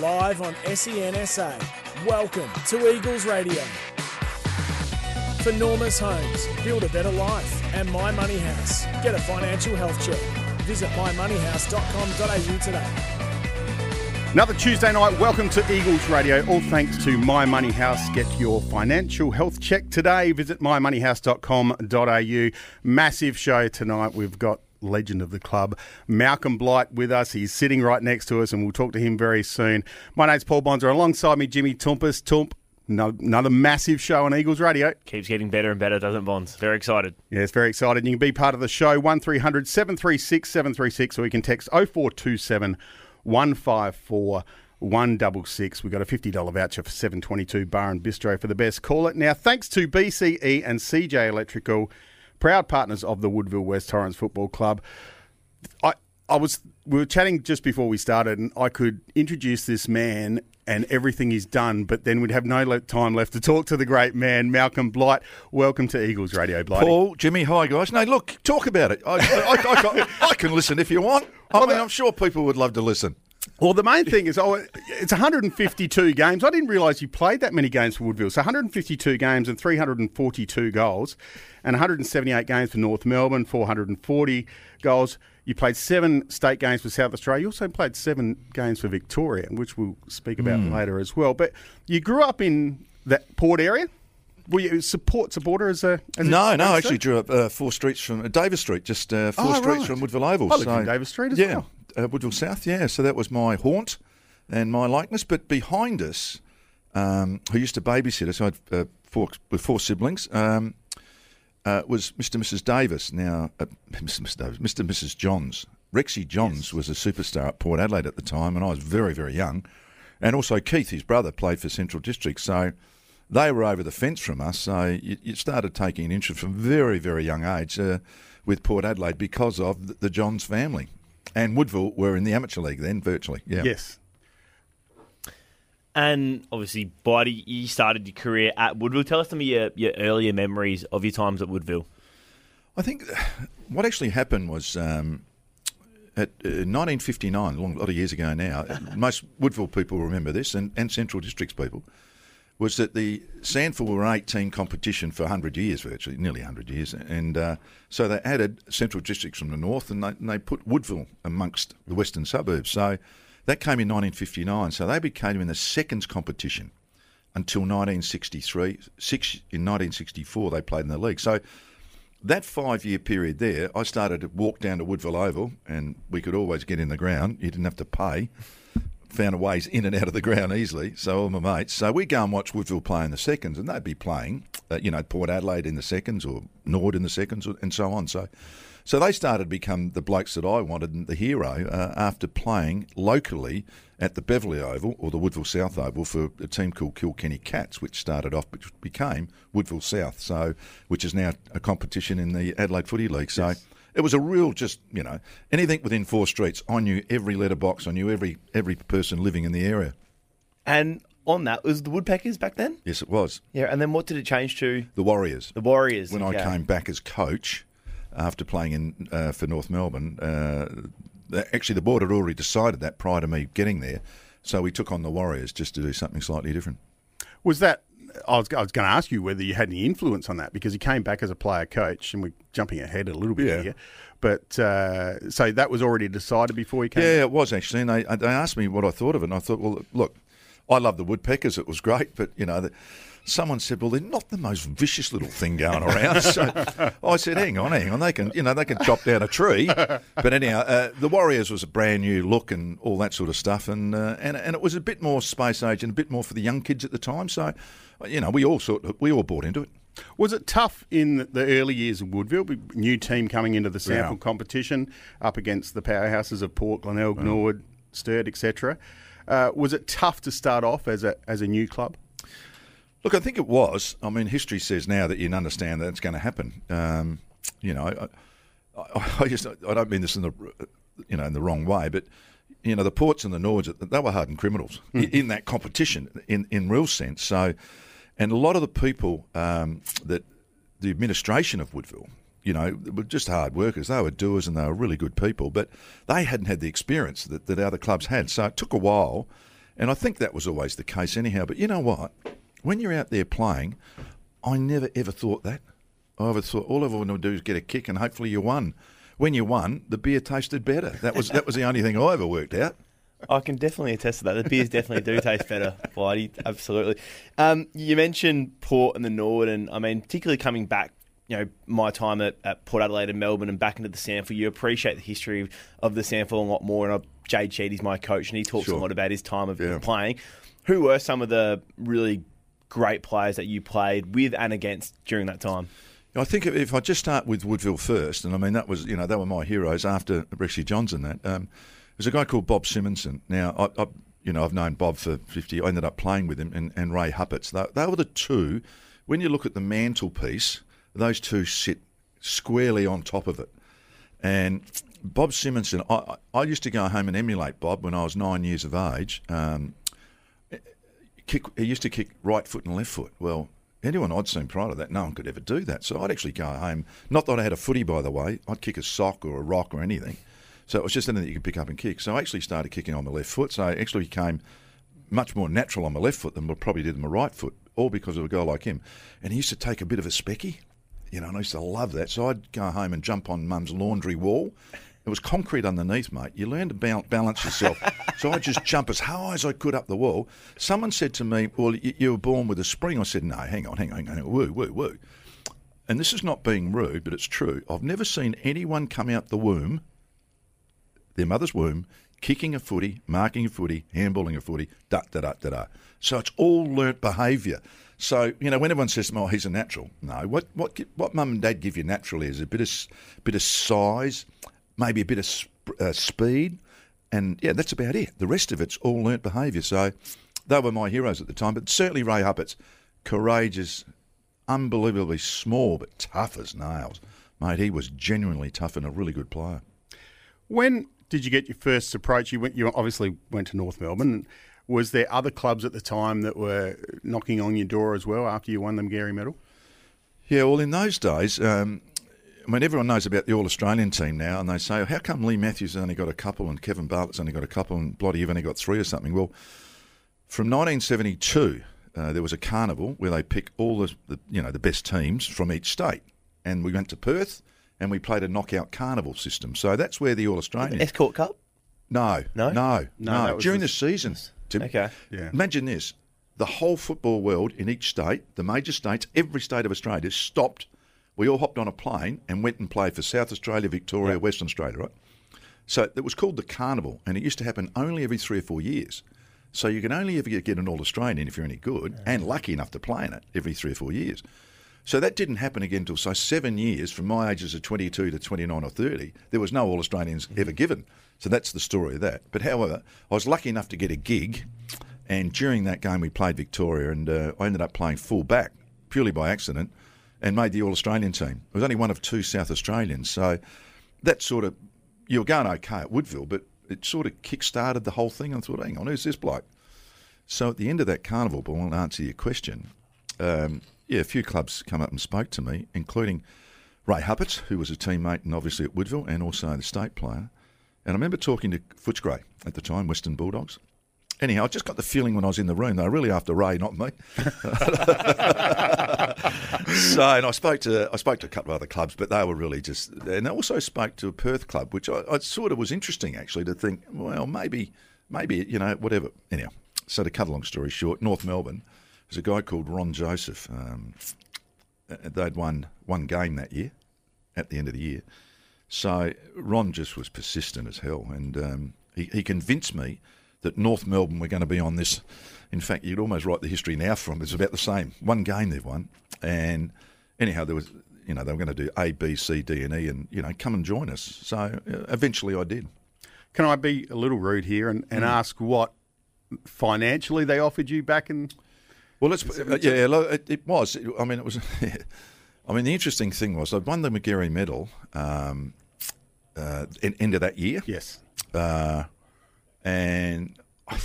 Live on SENSA. Welcome to Eagles Radio. For Normus Homes, build a better life. And My Money House, get a financial health check. Visit mymoneyhouse.com.au today. Another Tuesday night. Welcome to Eagles Radio. All thanks to My Money House. Get your financial health check today. Visit mymoneyhouse.com.au. Massive show tonight. We've got legend of the club, Malcolm Blight, with us. He's sitting right next to us, and we'll talk to him very soon. My name's Paul Bonsor. Alongside me, Jimmy Toumpas. Tump, no, another massive show on Eagles Radio. Keeps getting better and better, doesn't Bonds? Very excited. Yes, very excited. You can be part of the show, 1300 736 736, or you can text 0427 154 166. We've got a $50 voucher for 722 Bar and Bistro for the best. Call it. Now, thanks to BCE and CJ Electrical proud partners of the Woodville West Torrens Football Club. I, I was we were chatting just before we started, and I could introduce this man and everything he's done, but then we'd have no le- time left to talk to the great man, Malcolm Blight. Welcome to Eagles Radio, Blight. Paul, Jimmy, hi guys. No, look, talk about it. I, I, I, I can listen if you want. I mean, I'm sure people would love to listen. Well, the main thing is, oh, it's 152 games. I didn't realise you played that many games for Woodville. So 152 games and 342 goals, and 178 games for North Melbourne, 440 goals. You played seven state games for South Australia. You also played seven games for Victoria, which we'll speak about Hmm. later as well. But you grew up in that port area. Were you support supporter as a? As No, a no, I actually drew up uh, four streets from uh, Davis Street, just uh, four Oh, streets right. from Woodville Oval. I lived in Davis Street as yeah, well. Uh, Woodville South, yeah. So that was my haunt and my likeness. But behind us, um, who used to babysit us, I had uh, four, with four siblings, um, uh, was Mr. and Mrs. Davis. Now, uh, Mr. and Mrs. Davis, Mr. and Mrs. Johns. Rexy Johns was a superstar at Port Adelaide at the time, and I was very, very young. And also Keith, his brother, played for Central District. So they were over the fence from us. So you, you started taking an interest from very, very young age uh, with Port Adelaide because of the Johns family. And Woodville were in the amateur league then, virtually. Yeah. Yes. And obviously, Blighty, you started your career at Woodville. Tell us some of your, your earlier memories of your times at Woodville. I think what actually happened was um, at uh, 1959, a long- lot of years ago now, most Woodville people remember this, and, and Central Districts people, was that the SANFL were an 18 competition for 100 years, virtually, nearly 100 years. And uh, so they added Central Districts from the north and they, and they put Woodville amongst the western suburbs. So that came in 1959. So they became in the seconds competition until 1963. Six, in 1964, they played in the league. So that five year period there, I started to walk down to Woodville Oval, and we could always get in the ground. You didn't have to pay. Found a ways in and out of the ground easily. So all my mates. So we go and watch Woodville play in the seconds, and they'd be playing, uh, you know, Port Adelaide in the seconds or Nord in the seconds, and so on. So, so they started to become the blokes that I wanted and the hero uh, after playing locally at the Beverley Oval or the Woodville South Oval for a team called Kilkenny Cats, which started off, which became Woodville South, so which is now a competition in the Adelaide Footy League. So it was a real, just you know, anything within four streets. I knew every letterbox. I knew every every person living in the area. And on that, was the Woodpeckers back then? Yes, it was Yeah, and then what did it change to? the Warriors. The Warriors. when okay. I came back as coach after playing in uh, for North Melbourne, uh, actually the board had already decided that prior to me getting there, so we took on the Warriors just to do something slightly different. Was that? I was, I was going to ask you whether you had any influence on that because you came back as a player coach, and we're jumping ahead a little bit Yeah. here. But uh, so that was already decided before he came. Yeah, it was actually, and they they asked me what I thought of it, and I thought, well, look, I love the woodpeckers; it was great, but you know. The, Someone said, "Well, they're not the most vicious little thing going around." So I said, "Hang on, hang on. They can, you know, they can chop down a tree." But anyhow, uh, the Warriors was a brand new look and all that sort of stuff, and uh, and and it was a bit more space age and a bit more for the young kids at the time. So, you know, we all sort of, we all bought into it. Was it tough in the early years of Woodville? New team coming into the SANFL Yeah. competition up against the powerhouses of Port Glenelg, Norwood, Sturt, etc. Uh, was it tough to start off as a as a new club? Look, I think it was. I mean, history says now that you can understand that it's going to happen. Um, you know, I, I, I just I don't mean this in the you know in the wrong way, but you know the Ports and the Nords they were hardened criminals in, in that competition in in real sense. So, and a lot of the people um, that the administration of Woodville. You know, were just hard workers. They were doers and they were really good people, but they hadn't had the experience that, that other clubs had. So it took a while, and I think that was always the case anyhow. But you know what? When you're out there playing, I never ever thought that. I ever thought all I wanted to do is get a kick and hopefully you won. When you won, the beer tasted better. That was that was the only thing I ever worked out. I can definitely attest to that. The beers definitely do taste better, Blighty. Absolutely. Um, you mentioned Port and the Nord, and I mean, particularly coming back, you know, my time at, at Port Adelaide and Melbourne and back into the SANFL, you appreciate the history of the SANFL a lot more. And I, Jade Sheedy's my coach, and he talks Sure. a lot about his time of Yeah. playing. Who were some of the really great players that you played with and against during that time? I think if- I just start with Woodville first, and I mean that was you know they were my heroes after Brexy Johnson. That um, there's a guy called Bob Simonson. Now I, I you know I've known Bob for 50. I ended up playing with him and, and Ray Huppatz. They, they were the two. When you look at the mantelpiece, those two sit squarely on top of it. And Bob Simonson, I, I I used to go home and emulate Bob when I was nine years of age. Um, kick, he used to kick right foot and left foot. Well, anyone I'd seen prior to that, no one could ever do that. So I'd actually go home. Not that I had a footy, by the way. I'd kick a sock or a rock or anything. So it was just anything that you could pick up and kick. So I actually started kicking on my left foot. So I actually became much more natural on my left foot than I probably did on my right foot, all because of a guy like him. And he used to take a bit of a specky, you know, and I used to love that. So I'd go home and jump on mum's laundry wall. It was concrete underneath, mate. You learn to balance yourself. so I'd just jump as high as I could up the wall. Someone said to me, Well, y- you were born with a spring. I said, No, hang on, hang on, hang on. Woo, woo, woo. And this is not being rude, but it's true. I've never seen anyone come out the womb their mother's womb, kicking a footy, marking a footy, handballing a footy, da da da da da. So it's all learnt behaviour. So you know when everyone says, "Oh, he's a natural," no. What what what mum and dad give you naturally is a bit of bit of size, maybe a bit of sp- uh, speed, and yeah, that's about it. The rest of it's all learnt behaviour. So they were my heroes at the time, but certainly Ray Huppatz, courageous, unbelievably small but tough as nails, mate. He was genuinely tough and a really good player. When did you get your first approach? You went. You obviously went to North Melbourne. Was there other clubs at the time that were knocking on your door as well after you won the Magarey Medal? Yeah, well, in those days, um, I mean, everyone knows about the All Australian team now, and they say, how come Leigh Matthews has only got a couple and Kevin Bartlett's only got a couple and Bloody you've only got three or something? Well, from 1972, uh, there was a carnival where they pick all the, the you know the best teams from each state, and we went to Perth and we played a knockout carnival system. So that's where the All Australian. Escort Cup? No, No? no, No, no. During the- the season, Tim. Okay. Yeah. Imagine this: the whole football world in each state, the major states, every state of Australia stopped. We all hopped on a plane and went and played for South Australia, Victoria, Western Australia, right? So it was called the Carnival, and it used to happen only every three or four years. So you can only ever get, an All Australian if you're any good and lucky enough to play in it every three or four years. So that didn't happen again until so seven years from my ages of 22 to 29 or 30. There was no All Australians ever given. So that's the story of that. But however, I was lucky enough to get a gig, and during that game we played Victoria, and uh, I ended up playing full back purely by accident, and made the All Australian team. I was only one of two South Australians, so that sort of you were going okay at Woodville, but it sort of kick-started the whole thing. I thought, hang on, who's this bloke? So at the end of that carnival, want to answer your question. Um, yeah, a few clubs come up and spoke to me, including Ray Huppatz, who was a teammate and obviously at Woodville, and also the state player. And I remember talking to Footscray at the time, Western Bulldogs. Anyhow, I just got the feeling when I was in the room they were really after Ray, not me. so, and I spoke to I spoke to a couple of other clubs, but they were really just. And I also spoke to a Perth club, which I, I sort of was interesting actually to think, well, maybe, maybe you know, whatever. Anyhow, so to cut a long story short, North Melbourne, there's a guy called Ron Joseph. Um, they'd won one game that year, at the end of the year. So Ron just was persistent as hell, and um, he, he convinced me that North Melbourne were going to be on this. In fact, you'd almost write the history now from it's about the same. One game they've won, and anyhow, there was you know they were going to do A, B, C, D, and E, and you know come and join us. So uh, eventually, I did. Can I be a little rude here and, and ask what financially they offered you back in? Well, let's uh, yeah, look, it, it was. I mean, it was. I mean, the interesting thing was I won the Magarey Medal um, uh, in, end of that year. Yes. uh, and I,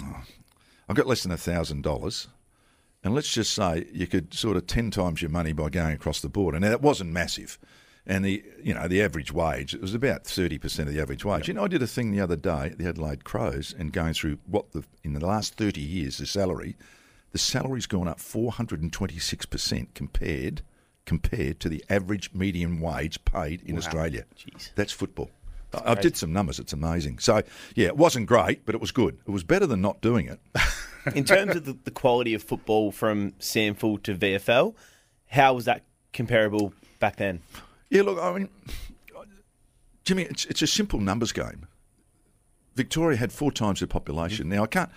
oh, I got less than a thousand dollars. And let's just say you could sort of ten times your money by going across the border. Now that wasn't massive, and the you know the average wage it was about thirty percent of the average wage. You know, I did a thing the other day at the Adelaide Crows and going through what the in the last thirty years the salary, the salary's gone up four hundred and twenty six percent compared compared to the average median wage paid in Australia. Jeez. That's football. I, I did some numbers. It's amazing. So yeah, it wasn't great, but it was good. It was better than not doing it. In terms of the, the quality of football from SANFL to VFL, how was that comparable back then? Yeah, look, I mean, Jimmy, it's, it's a simple numbers game. Victoria had four times the population. Mm-hmm. Now, I can't.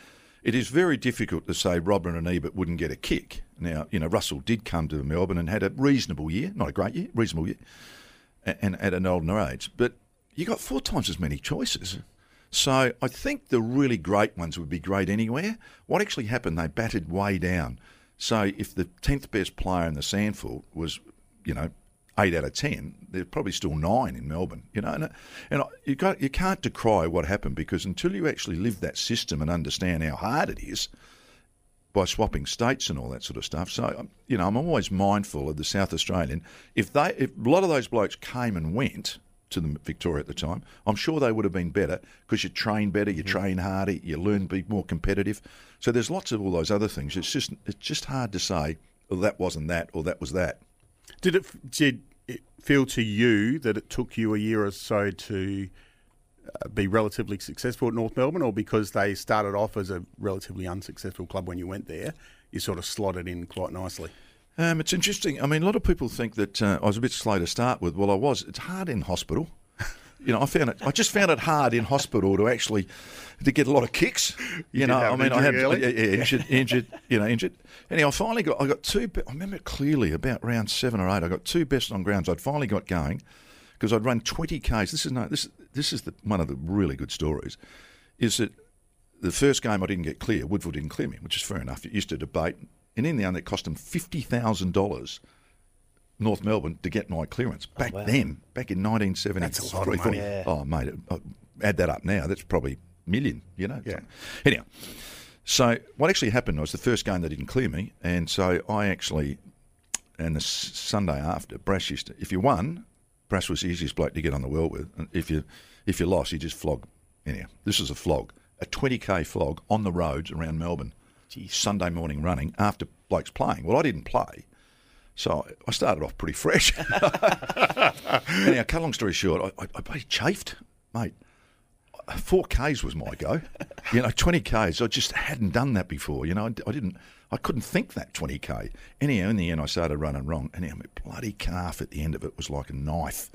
It is very difficult to say Robran and Ebert wouldn't get a kick. Now, you know, Russell did come to Melbourne and had a reasonable year, not a great year, reasonable year, and, and at an older age. But you got four times as many choices. So I think the really great ones would be great anywhere. What actually happened? They batted way down. So if the tenth best player in the SANFL was, you know, eight out of ten, there's probably still nine in Melbourne. You know, and, and you got you can't decry what happened because until you actually live that system and understand how hard it is by swapping states and all that sort of stuff. So um, you know, I'm always mindful of the South Australian. If they, if a lot of those blokes came and went to the Victoria at the time, I'm sure they would have been better because you train better, you train harder, you learn to be more competitive. So there's lots of all those other things. It's just it's just hard to say, well, that wasn't that or that was that. Did it did it feel to you that it took you a year or so to uh, be relatively successful at North Melbourne, or because they started off as a relatively unsuccessful club when you went there, you sort of slotted in quite nicely? Um, it's interesting. I mean, a lot of people think that uh, I was a bit slow to start with. Well, I was. It's hard in hospital. You know, I found it. I just found it hard in hospital to actually to get a lot of kicks. You, did know, I mean, I had yeah, yeah, injured, injured. You know, injured. Anyhow, I finally got. I got two. I remember clearly about round seven or eight. I got two best on grounds. I'd finally got going because I'd run twenty k's. This is no. This this is the, one of the really good stories. Is that the first game I didn't get clear. Woodville didn't clear me, which is fair enough. It used to debate, and in the end, it cost them fifty thousand dollars. North Melbourne to get my clearance back wow. then, back in 1973. That's a lot of money. Yeah. Oh, mate, uh, add that up now. That's probably million. You know. Yeah. Anyhow, so what actually happened was the first game they didn't clear me, and so I actually, and the Sunday after, Brass used to. If you won, Brass was the easiest bloke to get on the world with, and if you if you lost, you just flog. Anyhow, this is a flog, a 20k flog on the roads around Melbourne. Sunday morning running after blokes playing. Well, I didn't play. So I started off pretty fresh. Anyhow, cut long story short, I, I, I chafed, mate. Four Ks was my go. You know, twenty Ks. I just hadn't done that before. You know, I, didn't. I couldn't think that twenty K. Anyhow, in the end, I started running wrong. Anyhow, my bloody calf at the end of it was like a knife.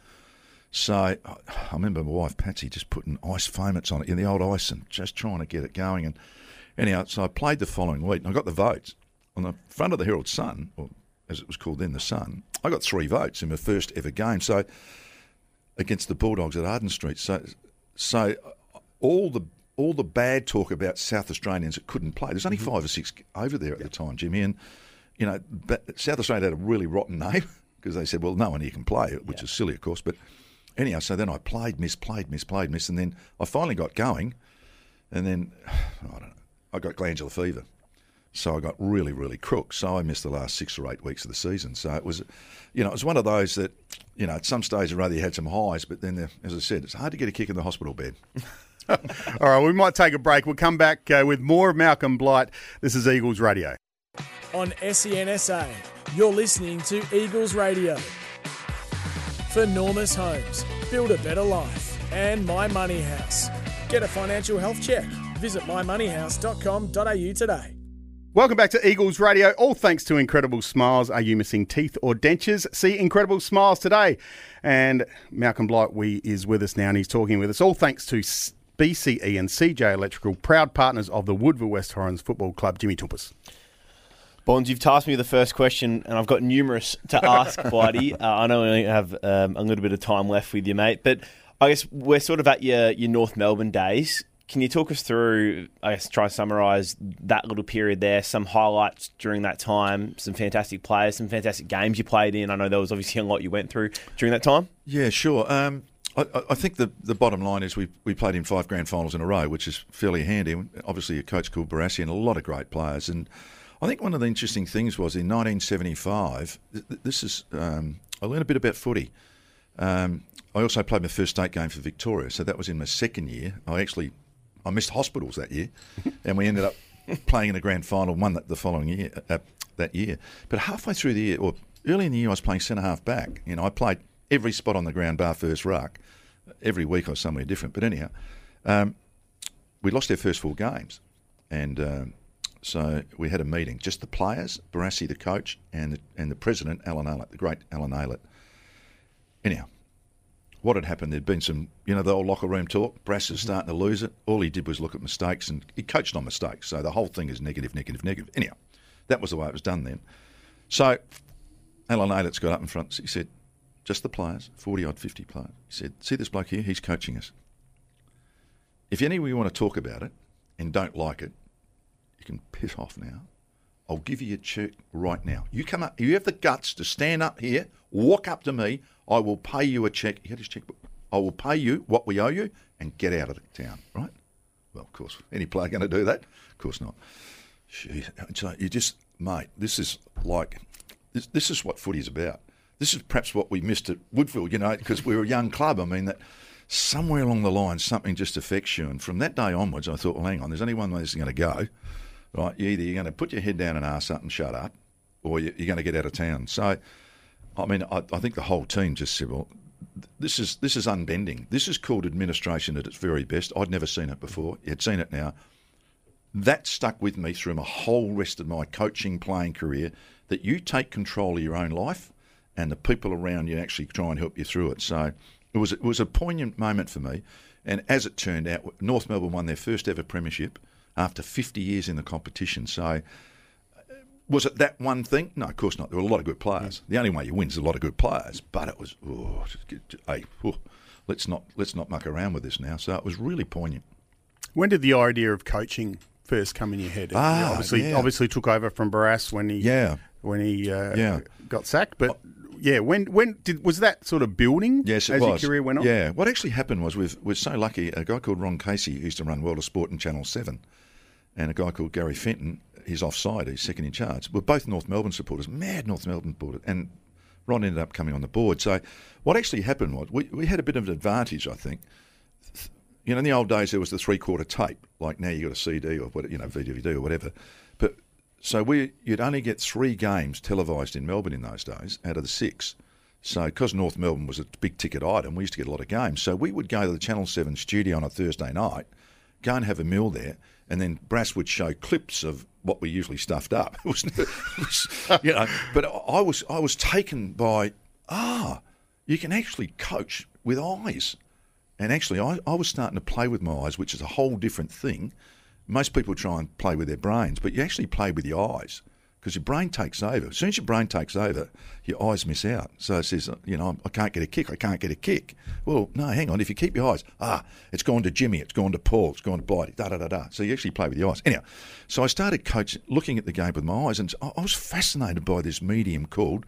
So I, I remember my wife Patsy just putting ice foamets on it in the old ice and just trying to get it going. And anyhow, so I played the following week and I got the votes on the front of the Herald Sun, or as it was called then, the Sun. I got three votes in my first ever game. So against the Bulldogs at Arden Street. So, so all the all the bad talk about South Australians that couldn't play. There's only mm-hmm. five or six over there at the time, Jimmy, and you know South Australia had a really rotten name because they said, well, no one here can play, which is silly, of course. But anyhow, so then I played, misplayed, misplayed, miss, and then I finally got going, and then I don't know, I got glandular fever. So I got really, really crook. So I missed the last six or eight weeks of the season. So it was, you know, it was one of those that, you know, at some stage I'd rather you had some highs, but then, there- as I said, it's hard to get a kick in the hospital bed. All right, we might take a break. We'll come back uh, with more of Malcolm Blight. This is Eagles Radio. on SENSA. You're listening to Eagles Radio. For Normus Homes, build a better life. And My Money House. Get a financial health check. Visit mymoneyhouse.com.au today. Welcome back to Eagles Radio. All thanks to Incredible Smiles. Are you missing teeth or dentures? See Incredible Smiles today. And Malcolm Blight we is with us now, and he's talking with us. All thanks to BCE and CJ Electrical, proud partners of the Woodville West Torrens Football Club. Jimmy Toumpas. Bonds, you've tasked me with the first question, and I've got numerous to ask, Blighty. Uh, I know we only have um, a little bit of time left with you, mate, but I guess we're sort of at your, your North Melbourne days. Can you talk us through, I guess, try and summarise that little period there, some highlights during that time, some fantastic players, some fantastic games you played in? I know there was obviously a lot you went through during that time. Yeah, sure. Um, I, I, think the, the bottom line is we, we played in five grand finals in a row, which is fairly handy. Obviously, a coach called Barassi and a lot of great players. And I think one of the interesting things was in 1975, this is, um, I learned a bit about footy. Um, I also played my first state game for Victoria, so that was in my second year. I actually I missed hospitals that year, and we ended up playing in a grand final, won that the following year, uh, that year. But halfway through the year, or early in the year, I was playing centre half back. You know, I played every spot on the ground bar first ruck. Every week I was somewhere different. But anyhow, um, we lost our first four games, and um, so we had a meeting, just the players, Barassi, the coach, and the, and the president, Alan Aylett, the great Alan Aylett. Anyhow, what had happened, there'd been some, you know, the old locker room talk. Brass is mm-hmm. starting to lose it. All he did was look at mistakes, and he coached on mistakes. So the whole thing is negative, negative, negative. Anyhow, that was the way it was done then. So Alan Aylett's got up in front. He said, just the players, 40 odd, 50 players. He said, see this bloke here? He's coaching us. If any of you want to talk about it and don't like it, you can piss off now. I'll give you a check right now. You come up, you have the guts to stand up here, walk up to me, I will pay you a check. He had his checkbook. I will pay you what we owe you and get out of the town, right? Well, of course, any player going to do that? Of course not. Jeez, so you just, mate, this is like, this, this is what footy is about. This is perhaps what we missed at Woodville, you know, because we were a young club. I mean, that somewhere along the line, something just affects you. And from that day onwards, I thought, well, hang on, there's only one way this is going to go, right? Either you're going to put your head down and ask and shut up, or you're going to get out of town. So, I mean, I, I think the whole team just said, well, this is this is unbending. This is called administration at its very best. I'd never seen it before. You'd seen it now. That stuck with me through my whole rest of my coaching playing career. That you take control of your own life, and the people around you actually try and help you through it. So it was it was a poignant moment for me. And as it turned out, North Melbourne won their first ever premiership after 50 years in the competition. So was it that one thing? No, of course not. There were a lot of good players. The only way you win is a lot of good players. But it was, oh, hey, oh, let's not let's not muck around with this now. So it was really poignant. When did the idea of coaching first come in your head? Ah, obviously, yeah. obviously took over from Barras when he yeah when he uh, Yeah. got sacked. But yeah, when when did was that sort of building? Yes, as was. your career went on. Yeah, what actually happened was we've, we're so lucky. A guy called Ron Casey used to run World of Sport in Channel Seven, and a guy called Gary Fenton. He's offside. He's second in charge. We're both North Melbourne supporters, mad North Melbourne supporters, and Ron ended up coming on the board. So what actually happened was we, we had a bit of an advantage, I think. You know, in the old days there was the three quarter tape. Like now you got a CD or what, you know VDVD or whatever. But so we you'd only get three games televised in Melbourne in those days out of the six. So because North Melbourne was a big ticket item, we used to get a lot of games. So we would go to the Channel Seven studio on a Thursday night, go and have a meal there, and then Brass would show clips of what we usually stuffed up. It was, it was you know, but I was I was taken by ah, you can actually coach with eyes. And actually, I, I was starting to play with my eyes, which is a whole different thing. Most people try and play with their brains, but you actually play with your eyes because your brain takes over. As soon as your brain takes over, your eyes miss out. So it says, you know, I can't get a kick, I can't get a kick. Well, no, hang on. If you keep your eyes, ah, it's gone to Jimmy, it's gone to Paul, it's gone to Blighty, da da da da. So you actually play with your eyes. Anyhow, so I started coaching, looking at the game with my eyes, and I was fascinated by this medium called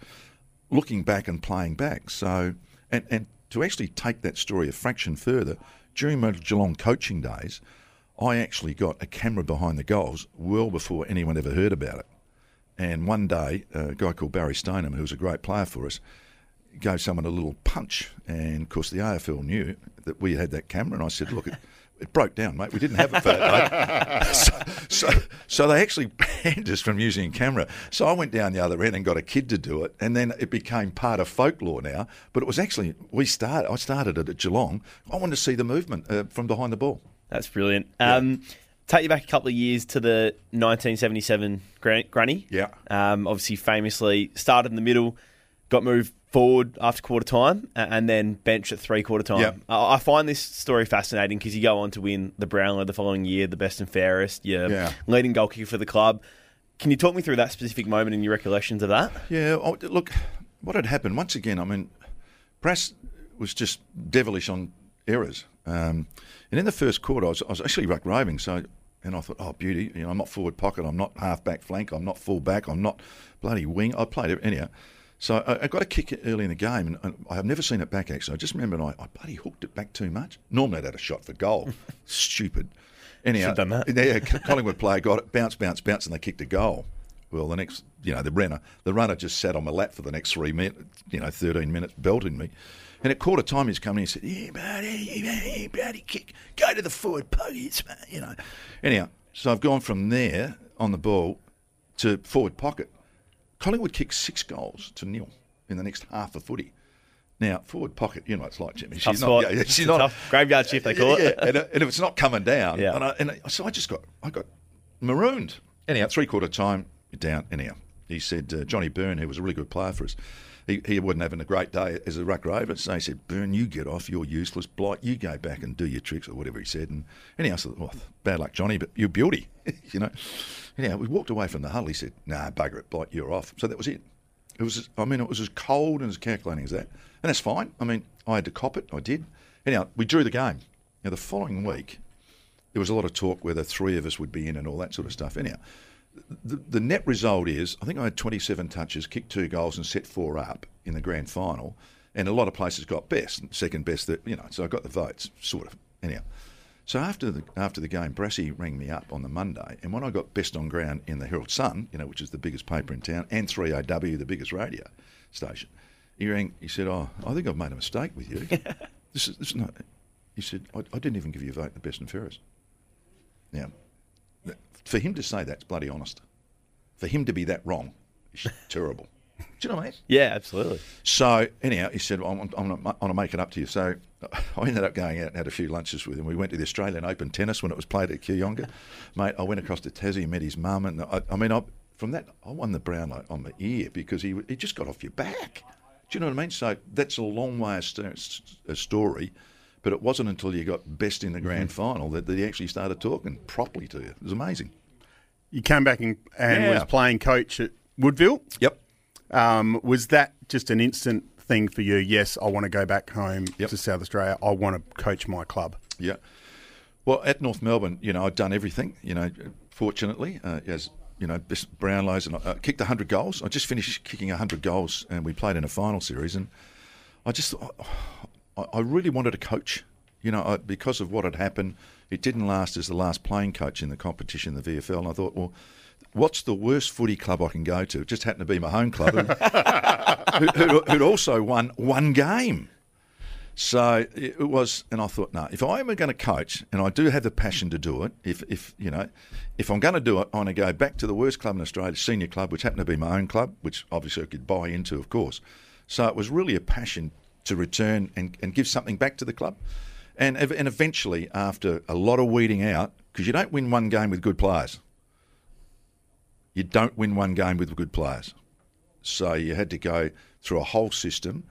looking back and playing back. So, and, and to actually take that story a fraction further, during my Geelong coaching days, I actually got a camera behind the goals well before anyone ever heard about it. And one day, a guy called Barry Stoneham, who was a great player for us, gave someone a little punch. And of course, the AFL knew that we had that camera. And I said, Look, it, it broke down, mate. We didn't have it for that, mate. So, so, so they actually banned us from using a camera. So I went down the other end and got a kid to do it. And then it became part of folklore now. But it was actually, we started, I started it at Geelong. I wanted to see the movement uh, from behind the ball. That's brilliant. Um, take you back a couple of years to the 1977 gran- Granny. Yeah. Um, obviously, famously started in the middle, got moved forward after quarter time, and then bench at three quarter time. Yep. I I find this story fascinating because you go on to win the Brownlow the following year, the best and fairest. You're Yeah. leading goal kicker for the club. Can you talk me through that specific moment and your recollections of that? Yeah, oh, look, what had happened once again? I mean, Brass was just devilish on errors, um, and in the first quarter, I was, I was actually ruck roving. So, and I thought, oh beauty, you know, I'm not forward pocket, I'm not half back flank, I'm not full back, I'm not bloody wing. I played it anyhow. So I, I got a kick early in the game, and, and I have never seen it back actually. I just remember I, I bloody hooked it back too much. Normally I'd had a shot for goal. Stupid. Anyhow, done that. yeah, Collingwood player got it, bounce, bounce, bounce, and they kicked a goal. Well, the next, you know, the runner, the runner just sat on my lap for the next three minutes, you know, 13 minutes, belting me. And at quarter time, he's coming in and said, Yeah, buddy, yeah, buddy, kick, go to the forward pockets, mate, you know. Anyhow, so I've gone from there on the ball to forward pocket. Collingwood kicked six goals to nil in the next half of footy. Now, forward pocket, you know what it's like, Jimmy. Tough She's spot. not, yeah, she's not tough graveyard shift, they call yeah, it. and, uh, and if it's not coming down, Yeah. and, I, and I, so I just got, I got marooned. Anyhow, three quarter time, down. Anyhow, he said uh, Johnny Byrne, who was a really good player for us, he, he wasn't having a great day as a ruck rover. So he said, Byrne, you get off. You're useless. Blight, you go back and do your tricks or whatever he said. And anyhow, I said, well, bad luck, Johnny, but you're beauty, you know. Anyhow, we walked away from the huddle. He said, nah, bugger it, Blight, you're off. So that was it. It was, I mean, it was as cold and as calculating as that. And that's fine. I mean, I had to cop it. I did. Anyhow, we drew the game. Now, the following week, there was a lot of talk whether three of us would be in and all that sort of stuff. Anyhow, the, the net result is I think I had 27 touches, kicked two goals, and set four up in the grand final. And a lot of places got best, second best. That you know, so I got the votes, sort of. Anyhow, so after the after the game, Brassy rang me up on the Monday, and when I got best on ground in the Herald Sun, you know, which is the biggest paper in town, and 3AW, the biggest radio station, he rang. He said, "Oh, I think I've made a mistake with you. this is this is not." He said, I, "I didn't even give you a vote in the best and fairest." Now, for him to say that's bloody honest. For him to be that wrong is terrible. Do you know what I mean? Yeah, absolutely. So anyhow, he said, "I'm, I'm, I'm going to make it up to you." So I ended up going out and had a few lunches with him. We went to the Australian Open tennis when it was played at Kooyonga. Mate, I went across to Tassie and met his mum, and I, I mean, I, from that, I won the Brownlow on the ear because he he just got off your back. Do you know what I mean? So that's a long way of st- a story. But it wasn't until you got best in the grand final that, he actually started talking properly to you. It was amazing. You came back and, and Yeah. was playing coach at Woodville. Yep. Um, was that just an instant thing for you? Yes, I want to go back home Yep. to South Australia. I want to coach my club. Yeah. Well, at North Melbourne, you know, I'd done everything. You know, fortunately, uh, as you know, Brownlows, and I uh, kicked hundred goals. I just finished kicking hundred goals, and we played in a final series. And I just, I, I really wanted to coach. You know, I, because of what had happened, it didn't last as the last playing coach in the competition, the VFL. And I thought, well, what's the worst footy club I can go to? It just happened to be my home club, who, who, who'd also won one game. So it was, and I thought, no, if I am going to coach, and I do have the passion to do it, if, if you know, if I'm going to do it, I want to go back to the worst club in Australia, senior club, which happened to be my own club, which obviously I could buy into, of course. So it was really a passion to return and, and give something back to the club. And, and eventually, after a lot of weeding out, because you don't win one game with good players, you don't win one game with good players. So you had to go through a whole system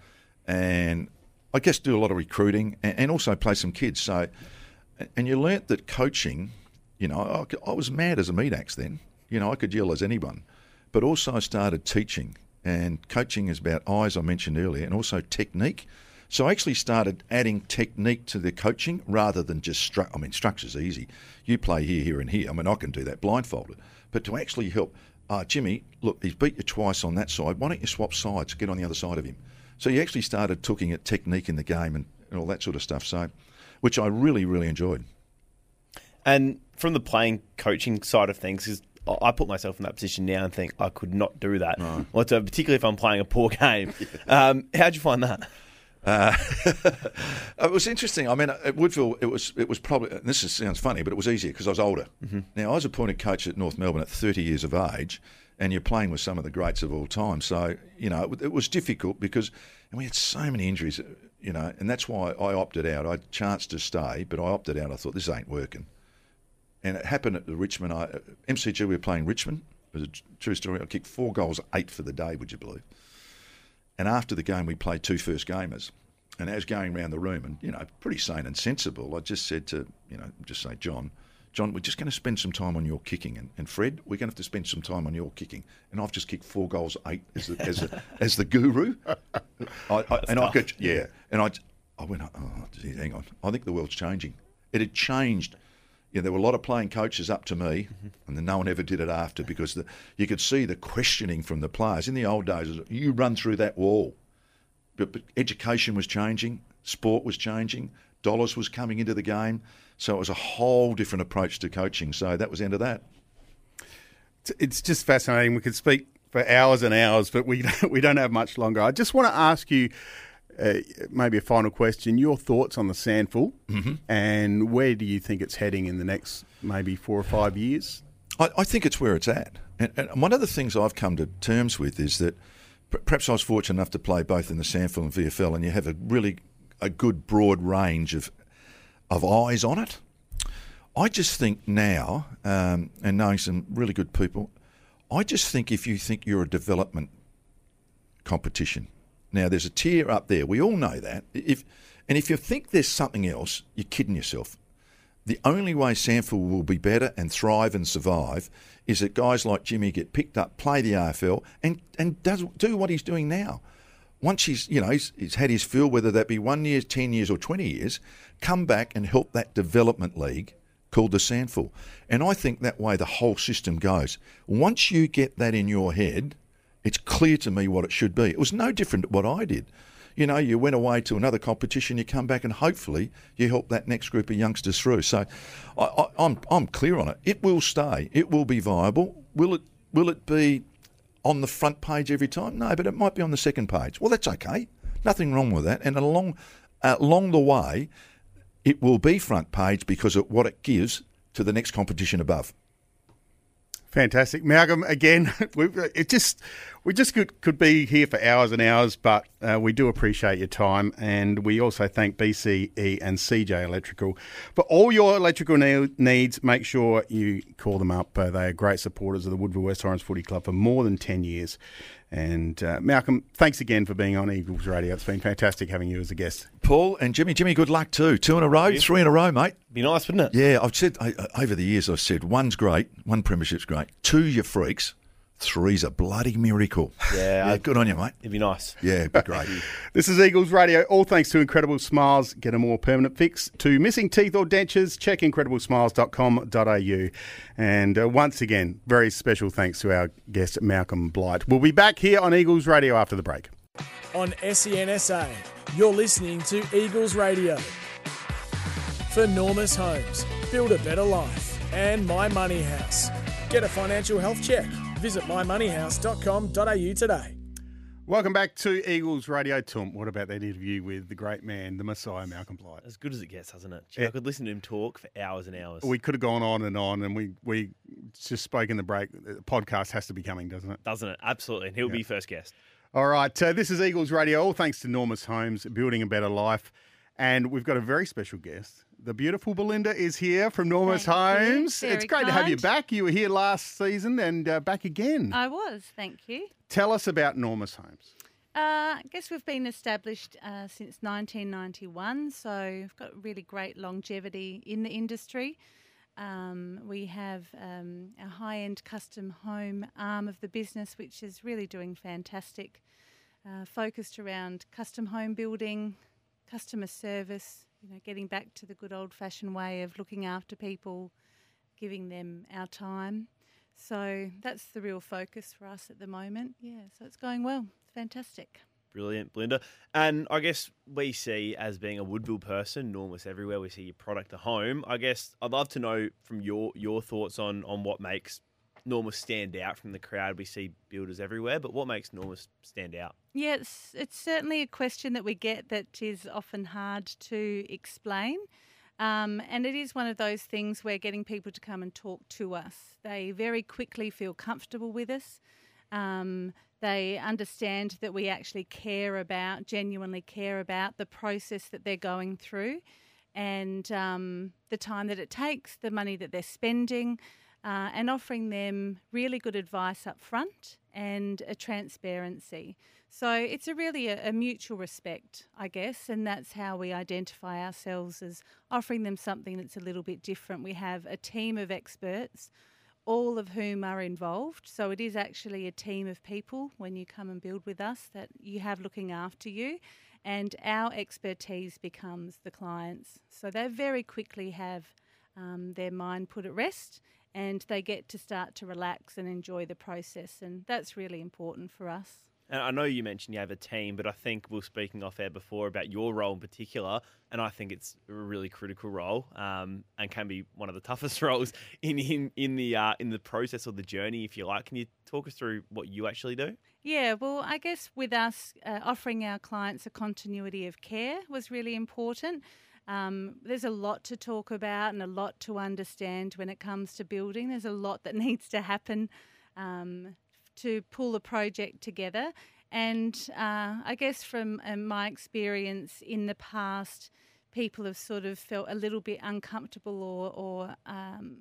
and I guess do a lot of recruiting and, and also play some kids. So, and you learnt that coaching, you know, I, was mad as a meat axe then. You know, I could yell as anyone, but also I started teaching. And coaching is about eyes, I mentioned earlier, and also technique. So I actually started adding technique to the coaching rather than just stru- I mean, structure's easy. You play here, here, and here. I mean, I can do that blindfolded. But to actually help, uh, Jimmy, look, he's beat you twice on that side. Why don't you swap sides? Get on the other side of him. So you actually started looking at technique in the game and, and all that sort of stuff. So, which I really, really enjoyed. And from the playing coaching side of things, 'cause I put myself in that position now and think I could not do that, whatsoever, particularly if I'm playing a poor game. Um, how'd you find that? Uh, it was interesting. I mean, at Woodville, it was it was probably. And this is, sounds funny, but it was easier because I was older. Now I was appointed coach at North Melbourne at 30 years of age, and you're playing with some of the greats of all time. So you know, it, it was difficult because and we had so many injuries. You know, and that's why I opted out. I had a chance to stay, but I opted out. I thought this ain't working. And it happened at the Richmond. Uh, I, MCG, we were playing Richmond. It was a true story. I kicked four goals, eight for the day. Would you believe? And after the game, we played two first gamers. And as going around the room, and you know, pretty sane and sensible, I just said to you know, just say, John, John, we're just going to spend some time on your kicking, and, and Fred, we're going to have to spend some time on your kicking. And I've just kicked four goals, eight as the as, the, as the guru. I, I, and I could, yeah, and I, I went, oh, hang on, I think the world's changing. It had changed. You know, there were a lot of playing coaches up to me, mm-hmm. and then no one ever did it after because the, you could see the questioning from the players. In the old days, you run through that wall but, but education was changing, sport was changing, dollars was coming into the game. So it was a whole different approach to coaching. So that was the end of that. It's- It's just fascinating. We could speak for hours and hours, but we don't, we don't have much longer. I just want to ask you, uh, maybe a final question. Your thoughts on the SANFL, and where do you think it's heading in the next maybe four or five years? I, I think it's where it's at. And, and one of the things I've come to terms with is that perhaps I was fortunate enough to play both in the SANFL and VFL, and you have a really a good broad range of of eyes on it. I just think now, um, and knowing some really good people, I just think if you think you're a development competition, now there's a tier up there. We all know that. If and if you think there's something else, you're kidding yourself. The only way SANFL will be better and thrive and survive is that guys like Jimmy get picked up, play the AFL, and and does do what he's doing now. Once he's you know he's, he's had his fill, whether that be one year, ten years, or twenty years, come back and help that development league called the SANFL. And I think that way the whole system goes. Once you get that in your head, it's clear to me what it should be. It was no different to what I did. You know, you went away to another competition, you come back, and hopefully you help that next group of youngsters through. So, I, I, I'm I'm clear on it. It will stay. It will be viable. Will it? Will it be on the front page every time? No, but it might be on the second page. Well, that's okay. Nothing wrong with that. And along along the way, it will be front page because of what it gives to the next competition above. Fantastic, Malcolm. Again, we, it just we just could, could be here for hours and hours, but uh, we do appreciate your time, and we also thank BCE and CJ Electrical for all your electrical ne- needs. Make sure you call them up. Uh, they are great supporters of the Woodville West Torrens Footy Club for more than ten years. And uh, Malcolm, thanks again for being on Eagles Radio. It's been fantastic having you as a guest. Paul and Jimmy, Jimmy, good luck too. Two in a row, three in a row, mate. Be nice, wouldn't it? Yeah, I've said I, I- over the years. I've said one's great, one premiership's great, two you're freaks, three's a bloody miracle. Yeah, I- good on you, mate. It'd be nice. Yeah, it'd be great. This is Eagles Radio, all thanks to Incredible Smiles. Get a more permanent fix to missing teeth or dentures. Check incrediblesmiles.com.au. And uh, once again, very special thanks to our guest, Malcolm Blight. We'll be back here on Eagles Radio after the break. on SENSA. You're listening to Eagles Radio. For Normus Homes, build a better life. And My Money House. Get a financial health check. Visit mymoneyhouse.com.au today. Welcome back to Eagles Radio. Tom, what about that interview with the great man, the Messiah, Malcolm Blight? As good as it gets, hasn't it? Gee, Yeah. I could listen to him talk for hours and hours. We could have gone on and on, and we, we just spoke in the break. The podcast has to be coming, doesn't it? Doesn't it? Absolutely. And he'll be first guest. All right, uh, this is Eagles Radio, all thanks to Normus Homes, building a better life. And we've got a very special guest. The beautiful Belinda is here from Normus Thank. Homes. It's great to have you back. You were here last season and uh, back again. I was, thank you. Tell us about Normus Homes. Uh, I guess we've been established uh, since 1991, so we've got really great longevity in the industry. Um, we have um, a high end custom home arm of the business, which is really doing fantastic, uh, focused around custom home building, customer service, you know, getting back to the good old fashioned way of looking after people, giving them our time. So that's the real focus for us at the moment. Yeah, so it's going well. It's fantastic. Brilliant, Belinda. And I guess we see as being a Woodville person, Normus everywhere, we see your product at home. I guess I'd love to know from your your thoughts on on what makes Normus stand out from the crowd. We see builders everywhere, but what makes Normus stand out? It's, it's certainly a question that we get that is often hard to explain. Um, and it is one of those things where getting people to come and talk to us, they very quickly feel comfortable with us. Um, they understand that we actually care about, genuinely care about the process that they're going through and um, the time that it takes, the money that they're spending, uh, and offering them really good advice up front and a transparency. So it's a really a, a, mutual respect, I guess, and that's how we identify ourselves as offering them something that's a little bit different. We have a team of experts, all of whom are involved. So it is actually a team of people when you come and build with us that you have looking after you, and our expertise becomes the clients. So they very quickly have um, their mind put at rest and they get to start to relax and enjoy the process. And that's really important for us. And I know you mentioned you have a team, but I think we were speaking off air before about your role in particular, and I think it's a really critical role um, and can be one of the toughest roles in in, in the uh, in the process or the journey, if you like. Can you talk us through what you actually do? Yeah, well, I guess with us uh, offering our clients a continuity of care was really important. Um, there's a lot to talk about and a lot to understand when it comes to building. There's a lot that needs to happen um, to pull a project together. And uh, I guess from uh, my experience in the past, people have sort of felt a little bit uncomfortable or, or um,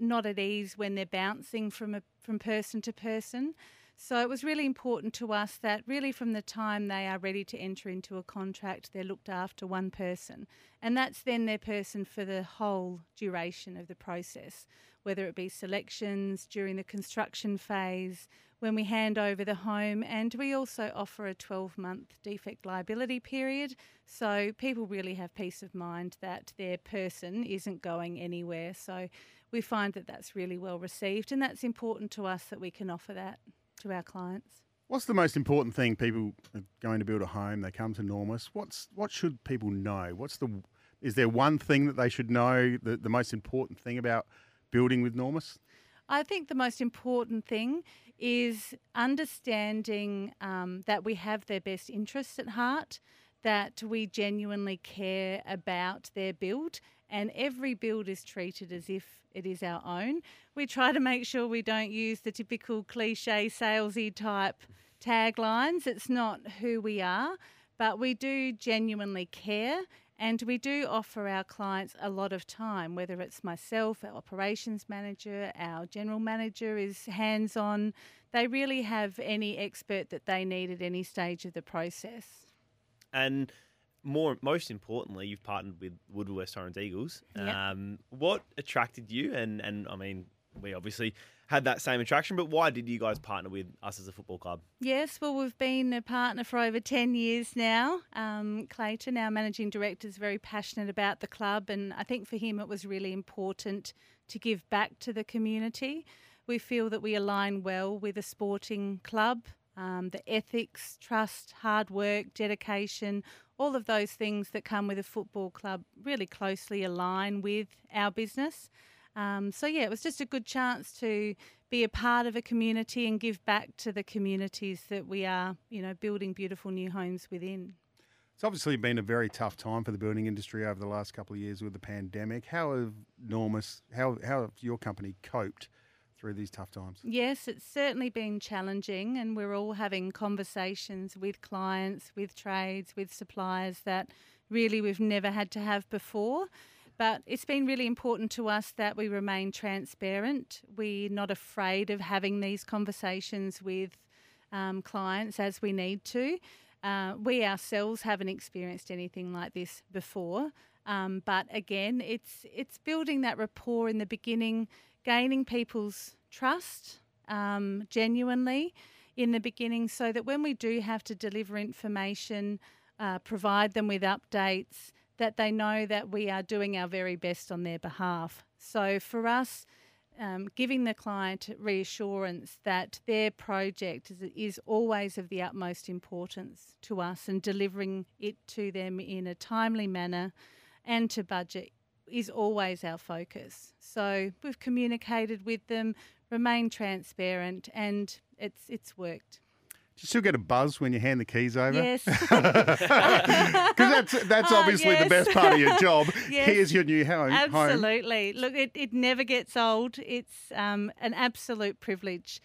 not at ease when they're bouncing from a, from person to person. So it was really important to us that really from the time they are ready to enter into a contract, they're looked after one person. And that's then their person for the whole duration of the process, whether it be selections during the construction phase, when we hand over the home, and we also offer a 12 month defect liability period. So people really have peace of mind that their person isn't going anywhere. So we find that that's really well received, and that's important to us that we can offer that to our clients. What's the most important thing people are going to build a home? They come to Normus. What's what should people know? What's the is there one thing that they should know? The the most important thing about building with Normus? I think the most important thing is understanding um, that we have their best interests at heart, that we genuinely care about their build, and every build is treated as if it is our own. We try to make sure we don't use the typical cliche salesy type taglines. It's not who we are, but we do genuinely care and we do offer our clients a lot of time, whether it's myself, our operations manager, our general manager is hands on. They really have any expert that they need at any stage of the process. And more most importantly, you've partnered with Woodville West Torrens Eagles. Yep. Um, what attracted you? And and I mean, we obviously had that same attraction, but why did you guys partner with us as a football club? Yes, well, we've been a partner for over 10 years now. Um, Clayton, our managing director, is very passionate about the club, and I think for him it was really important to give back to the community. We feel that we align well with a sporting club. Um, the ethics, trust, hard work, dedication, all of those things that come with a football club really closely align with our business. Um, so yeah, it was just a good chance to be a part of a community and give back to the communities that we are, you know, building beautiful new homes within. It's obviously been a very tough time for the building industry over the last couple of years with the pandemic. How have Normus, how how have your company coped through these tough times? Yes, it's certainly been challenging, and we're all having conversations with clients, with trades, with suppliers that really we've never had to have before. But it's been really important to us that we remain transparent. We're not afraid of having these conversations with um, clients as we need to. Uh, we ourselves haven't experienced anything like this before. Um, but again, it's it's building that rapport in the beginning, gaining people's trust um, genuinely in the beginning, so that when we do have to deliver information, uh, provide them with updates, that they know that we are doing our very best on their behalf. So for us, um, giving the client reassurance that their project is, is, always of the utmost importance to us and delivering it to them in a timely manner and to budget is always our focus. So we've communicated with them, remained transparent, and it's it's worked. Do you still get a buzz when you hand the keys over? Yes. Because that's, that's Ah, obviously the yes. best part of your job. Yes. Here's your new home. Absolutely. Look, it, it never gets old. It's um, an absolute privilege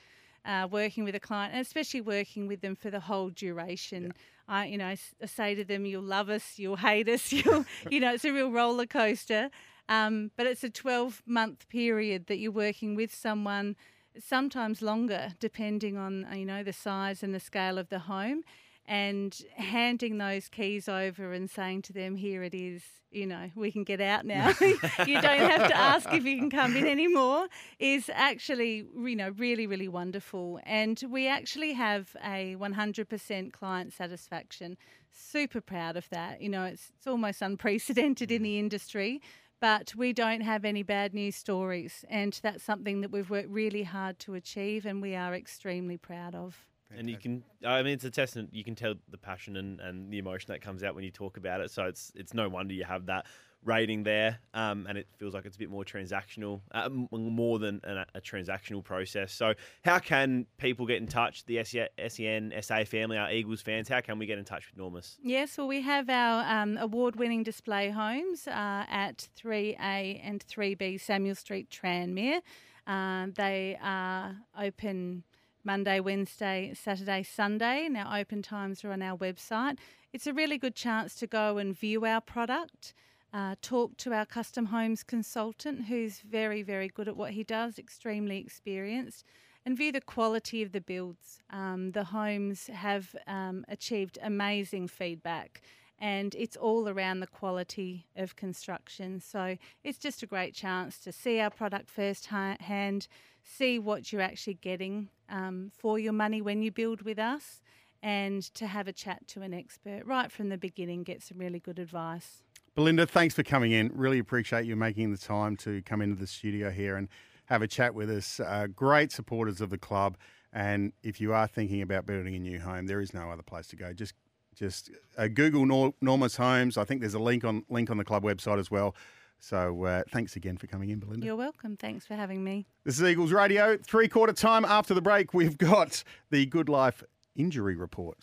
uh, working with a client, and especially working with them for the whole duration. I, you know, I, I say to them, "You'll love us, you'll hate us, you'll, you know, it's a real roller coaster." Um, but it's a 12 month period that you're working with someone sometimes longer, depending on uh, you know the size and the scale of the home. And handing those keys over and saying to them, "Here it is," you know, we can get out now. you don't have to ask if you can come in anymore. Is actually you know really really wonderful. And we actually have a 100% client satisfaction. Super proud of that. You know, it's it's almost unprecedented in the mm. industry but we don't have any bad news stories. And that's something that we've worked really hard to achieve and we are extremely proud of. And you can, I mean, it's a testament. You can tell the passion and, and the emotion that comes out when you talk about it. So it's it's no wonder you have that rating there, um, and it feels like it's a bit more transactional, uh, more than a, a, transactional process. So, how can people get in touch? The SEN SA family, our Eagles fans, how can we get in touch with Normus? Yes, well, we have our um, award-winning display homes uh, at 3A and 3B Samuel Street, Tranmere. Uh, they are open. Monday, Wednesday, Saturday, Sunday. Our open times are on our website. It's a really good chance to go and view our product uh, talk to our custom homes consultant, who's very, very good at what he does, extremely experienced, and view the quality of the builds. Um, the homes have um, achieved amazing feedback. And it's all around the quality of construction. So it's just a great chance to see our product firsthand, see what you're actually getting um, for your money when you build with us, and to have a chat to an expert right from the beginning, get some really good advice. Belinda, thanks for coming in. Really appreciate you making the time to come into the studio here and have a chat with us. Uh, great supporters of the club. And if you are thinking about building a new home, there is no other place to go. Just just uh, Google Nor- Normus Homes. I think there's a link on link on the club website as well. So uh, thanks again for coming in, Belinda. You're welcome. Thanks for having me. This is Eagles Radio. Three quarter time after the break, we've got the Good Life injury report.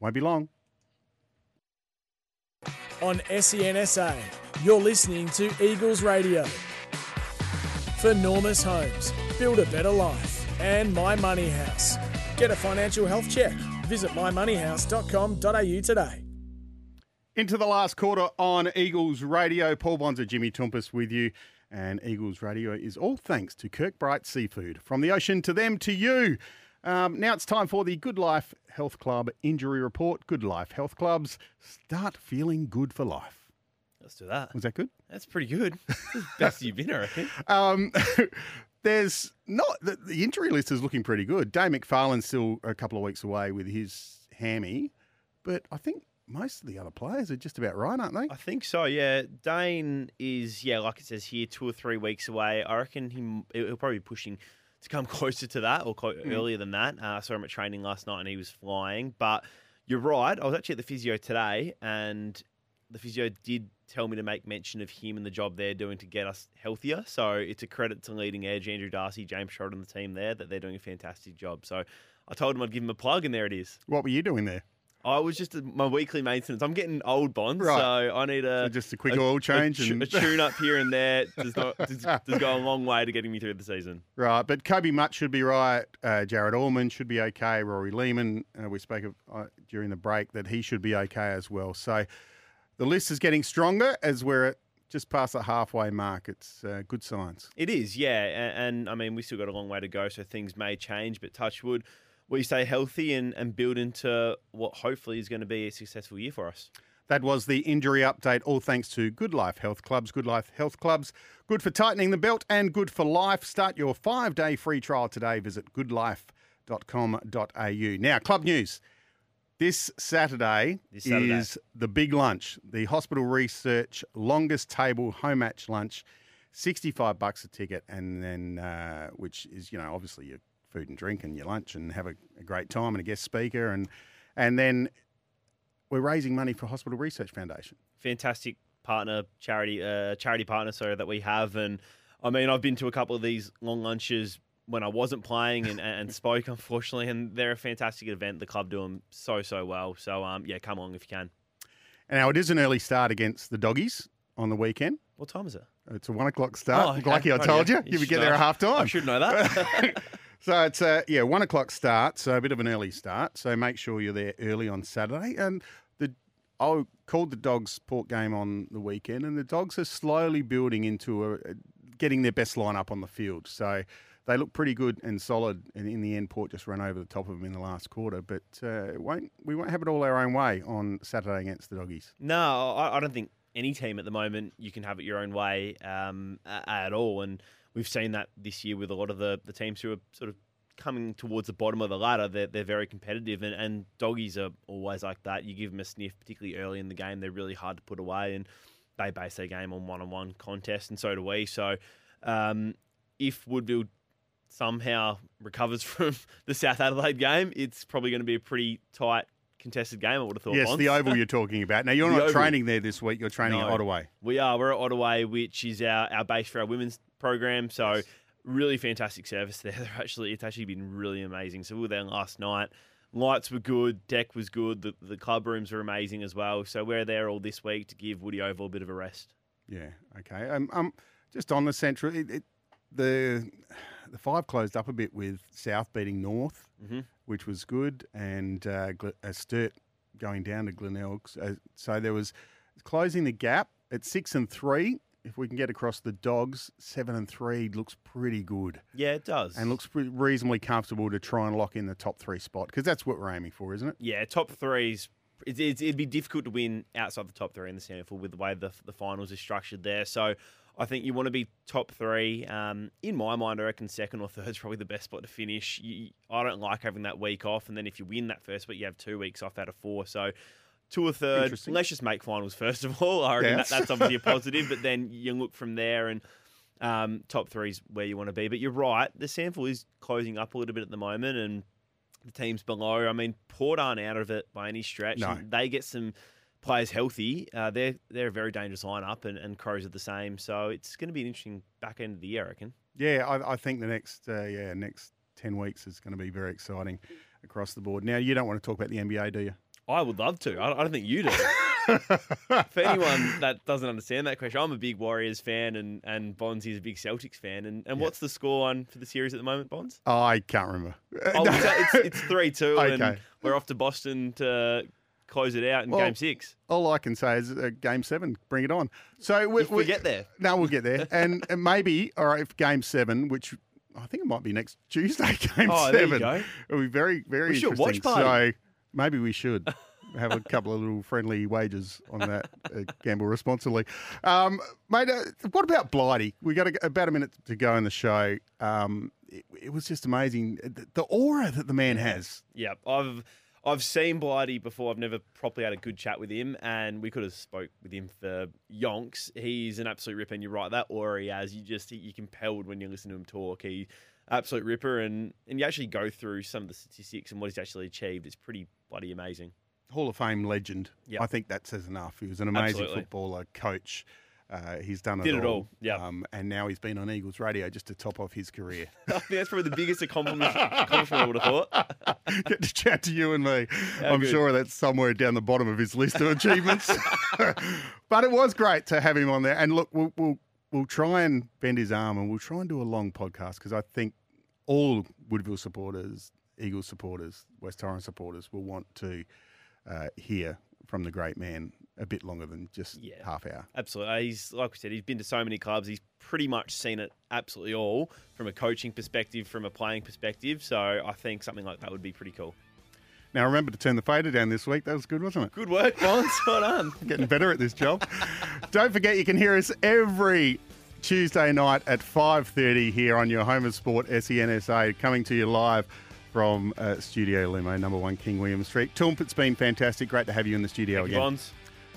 Won't be long on SENSA. You're listening to Eagles Radio. For Normus Homes, build a better life. And My Money House. Get a financial health check. Visit mymoneyhouse.com.au today. Into the last quarter on Eagles Radio. Paul Bonsor, Jimmy Toumpas with you. And Eagles Radio is all thanks to Kirkbright Seafood. From the ocean to them to you. Um, now it's time for the Good Life Health Club injury report. Good Life Health Clubs start feeling good for life. Let's do that. Was that good? That's pretty good. Best you've been, I reckon. Um, there's not the, the, injury list is looking pretty good. Dane McFarlane's still a couple of weeks away with his hammy, but I think most of the other players are just about right, aren't they? I think so. Yeah, Dane is yeah, like it says here, two or three weeks away. I reckon he he'll probably be pushing to come closer to that or mm. earlier than that. Uh, I saw him at training last night and he was flying. But you're right. I was actually at the physio today and the physio did tell me to make mention of him and the job they're doing to get us healthier. So it's a credit to leading edge Andrew Darcy, James Sherrod and the team there that they're doing a fantastic job. So I told him I'd give him a plug and there it is. What were you doing there? I was just a, my weekly maintenance. I'm getting old bonds, right. so I need a so just a quick a, oil change a, and a tune up here and there. Does not does, does, go a long way to getting me through the season. Right, but Kobe Mutt should be right. Uh, Jared Allman should be okay. Rory Lehman, uh, we spoke of uh, during the break that he should be okay as well. So the list is getting stronger as we're at just past the halfway mark. It's uh, good signs. It is, yeah, and, and I mean we still got a long way to go, so things may change. But touch wood we stay healthy and, and build into what hopefully is going to be a successful year for us. That was the injury update, all thanks to Good Life Health Clubs. Good Life Health Clubs, good for tightening the belt and good for life. Start your five day free trial today. Visit goodlife.com.au. Now, club news. This Saturday, this Saturday, is the big lunch, the hospital research longest table home match lunch, 65 bucks a ticket, and then, uh, which is, you know, obviously your food and drink and your lunch and have a, a great time and a guest speaker and and then we're raising money for Hospital Research Foundation. Fantastic partner charity uh, charity partner sorry that we have and I mean I've been to a couple of these long lunches when I wasn't playing and, and spoke unfortunately and they're a fantastic event the club do them so so well so um yeah come along if you can. And now it is an early start against the doggies on the weekend. What time is it? It's a one o'clock start. Oh, okay. Lucky I told you. You, you would get there at half time. I should know that. So it's a yeah one o'clock start, so a bit of an early start. So make sure you're there early on Saturday. And the I called the dogs port game on the weekend, and the dogs are slowly building into a, getting their best lineup on the field. So they look pretty good and solid. And in the end, Port just ran over the top of them in the last quarter. But uh, won't we won't have it all our own way on Saturday against the Doggies. No, I, I don't think any team at the moment you can have it your own way um, at all. And we've seen that this year with a lot of the, the teams who are sort of coming towards the bottom of the ladder. They're, they're very competitive, and, and doggies are always like that. You give them a sniff, particularly early in the game, they're really hard to put away, and they base their game on one on one contests, and so do we. So um, if Woodville somehow recovers from the South Adelaide game, it's probably going to be a pretty tight contested game. I would have thought. Yes, the Oval you're talking about. Now you're The not Oval. training there this week. You're training No. at Ottoway. We are. We're at Ottoway, which is our, our base for our women's program. So really fantastic service there. They're actually it's actually been really amazing. So we were there last night. Lights were good, deck was good, the, the club rooms were amazing as well. So we're there all this week to give Woody Oval a bit of a rest. Yeah. Okay. Um, um just on the central, it, it, the the five closed up a bit with South beating North, Mhm. which was good, and uh, uh, Sturt going down to Glenelg. Uh, so there was closing the gap at six and three. If we can get across the Dogs, seven and three looks pretty good Yeah, it does. and looks reasonably comfortable to try and lock in the top three spot because that's what we're aiming for, isn't it? yeah, top threes. It'd be difficult to win outside the top three in the SANFL with the way the, the finals is structured there. So I think you want to be top three. Um, in my mind, I reckon second or third is probably the best spot to finish. You, I don't like having that week off, and then if you win that first week, you have two weeks off out of four. So two or third. Let's just make finals first of all. I reckon Yeah. that, that's obviously a positive, but then you look from there and. Um, top three is where you want to be, but you're right. The SANFL is closing up a little bit at the moment, and the teams below. I mean, Port aren't out of it by any stretch. No. They get some players healthy. Uh, they're they're a very dangerous lineup, and, and Crows are the same. So it's going to be an interesting back end of the year, I reckon. Yeah, I, I think the next uh, yeah next ten weeks is going to be very exciting across the board. Now you don't want to talk about the NBA, do you? I would love to. I, I don't think you do. For anyone that doesn't understand that question, I'm a big Warriors fan, and and Bonds is a big Celtics fan. And, and what's the score on for the series at the moment, Bonds? I can't remember. Oh, it's, it's three two, and we're off to Boston to close it out in Well, Game Six. All I can say is uh, game seven, bring it on. So we, If we get there. no, we'll get there, and, and maybe all right, if game seven, which I think it might be next Tuesday, game Oh, there you seven, go. it'll be very very We interesting. watch party. So maybe we should. Have a couple of little friendly wages on that. Uh, gamble responsibly, um, mate. Uh, what about Blighty? We got a, about a minute to go in the show. Um, it, it was just amazing the, the aura that the man has. Yeah, I've I've seen Blighty before. I've never properly had a good chat with him, and we could have spoke with him for yonks. He's an absolute ripper, and you're right. That aura he has, you just you're compelled when you listen to him talk. He absolute ripper, and and you actually go through some of the statistics and what he's actually achieved. It's pretty bloody amazing. Hall of Fame legend. Yep. I think that says enough. He was an amazing Absolutely. footballer, coach. Uh, he's done it Did all. it all, yeah. Um, and now he's been on Eagles radio just to top off his career. I think that's probably the biggest accomplishment, accomplishment I would have thought. Get to chat to you and me. I'm good. sure that's somewhere down the bottom of his list of achievements. but it was great to have him on there. And look, we'll, we'll, we'll try and bend his arm and we'll try and do a long podcast because I think all Woodville supporters, Eagles supporters, West Torrens supporters will want to uh, hear from the great man a bit longer than just Yeah. half hour. Absolutely. He's like we said, he's been to so many clubs. He's pretty much seen it absolutely all from a coaching perspective, from a playing perspective. So I think something like that would be pretty cool. Now remember to turn the fader down this week. That was good, wasn't it? Good work, Bonds. Well done. Getting better at this job. Don't forget you can hear us every Tuesday night at 5.30 here on your home of sport, SENSA, coming to you live from uh, Studio Limo, number one King William Street. Tulp, it's been fantastic. Great to have you in the studio Thank again.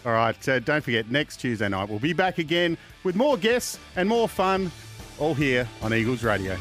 All right, uh, don't forget, next Tuesday night we'll be back again with more guests and more fun, all here on Eagles Radio.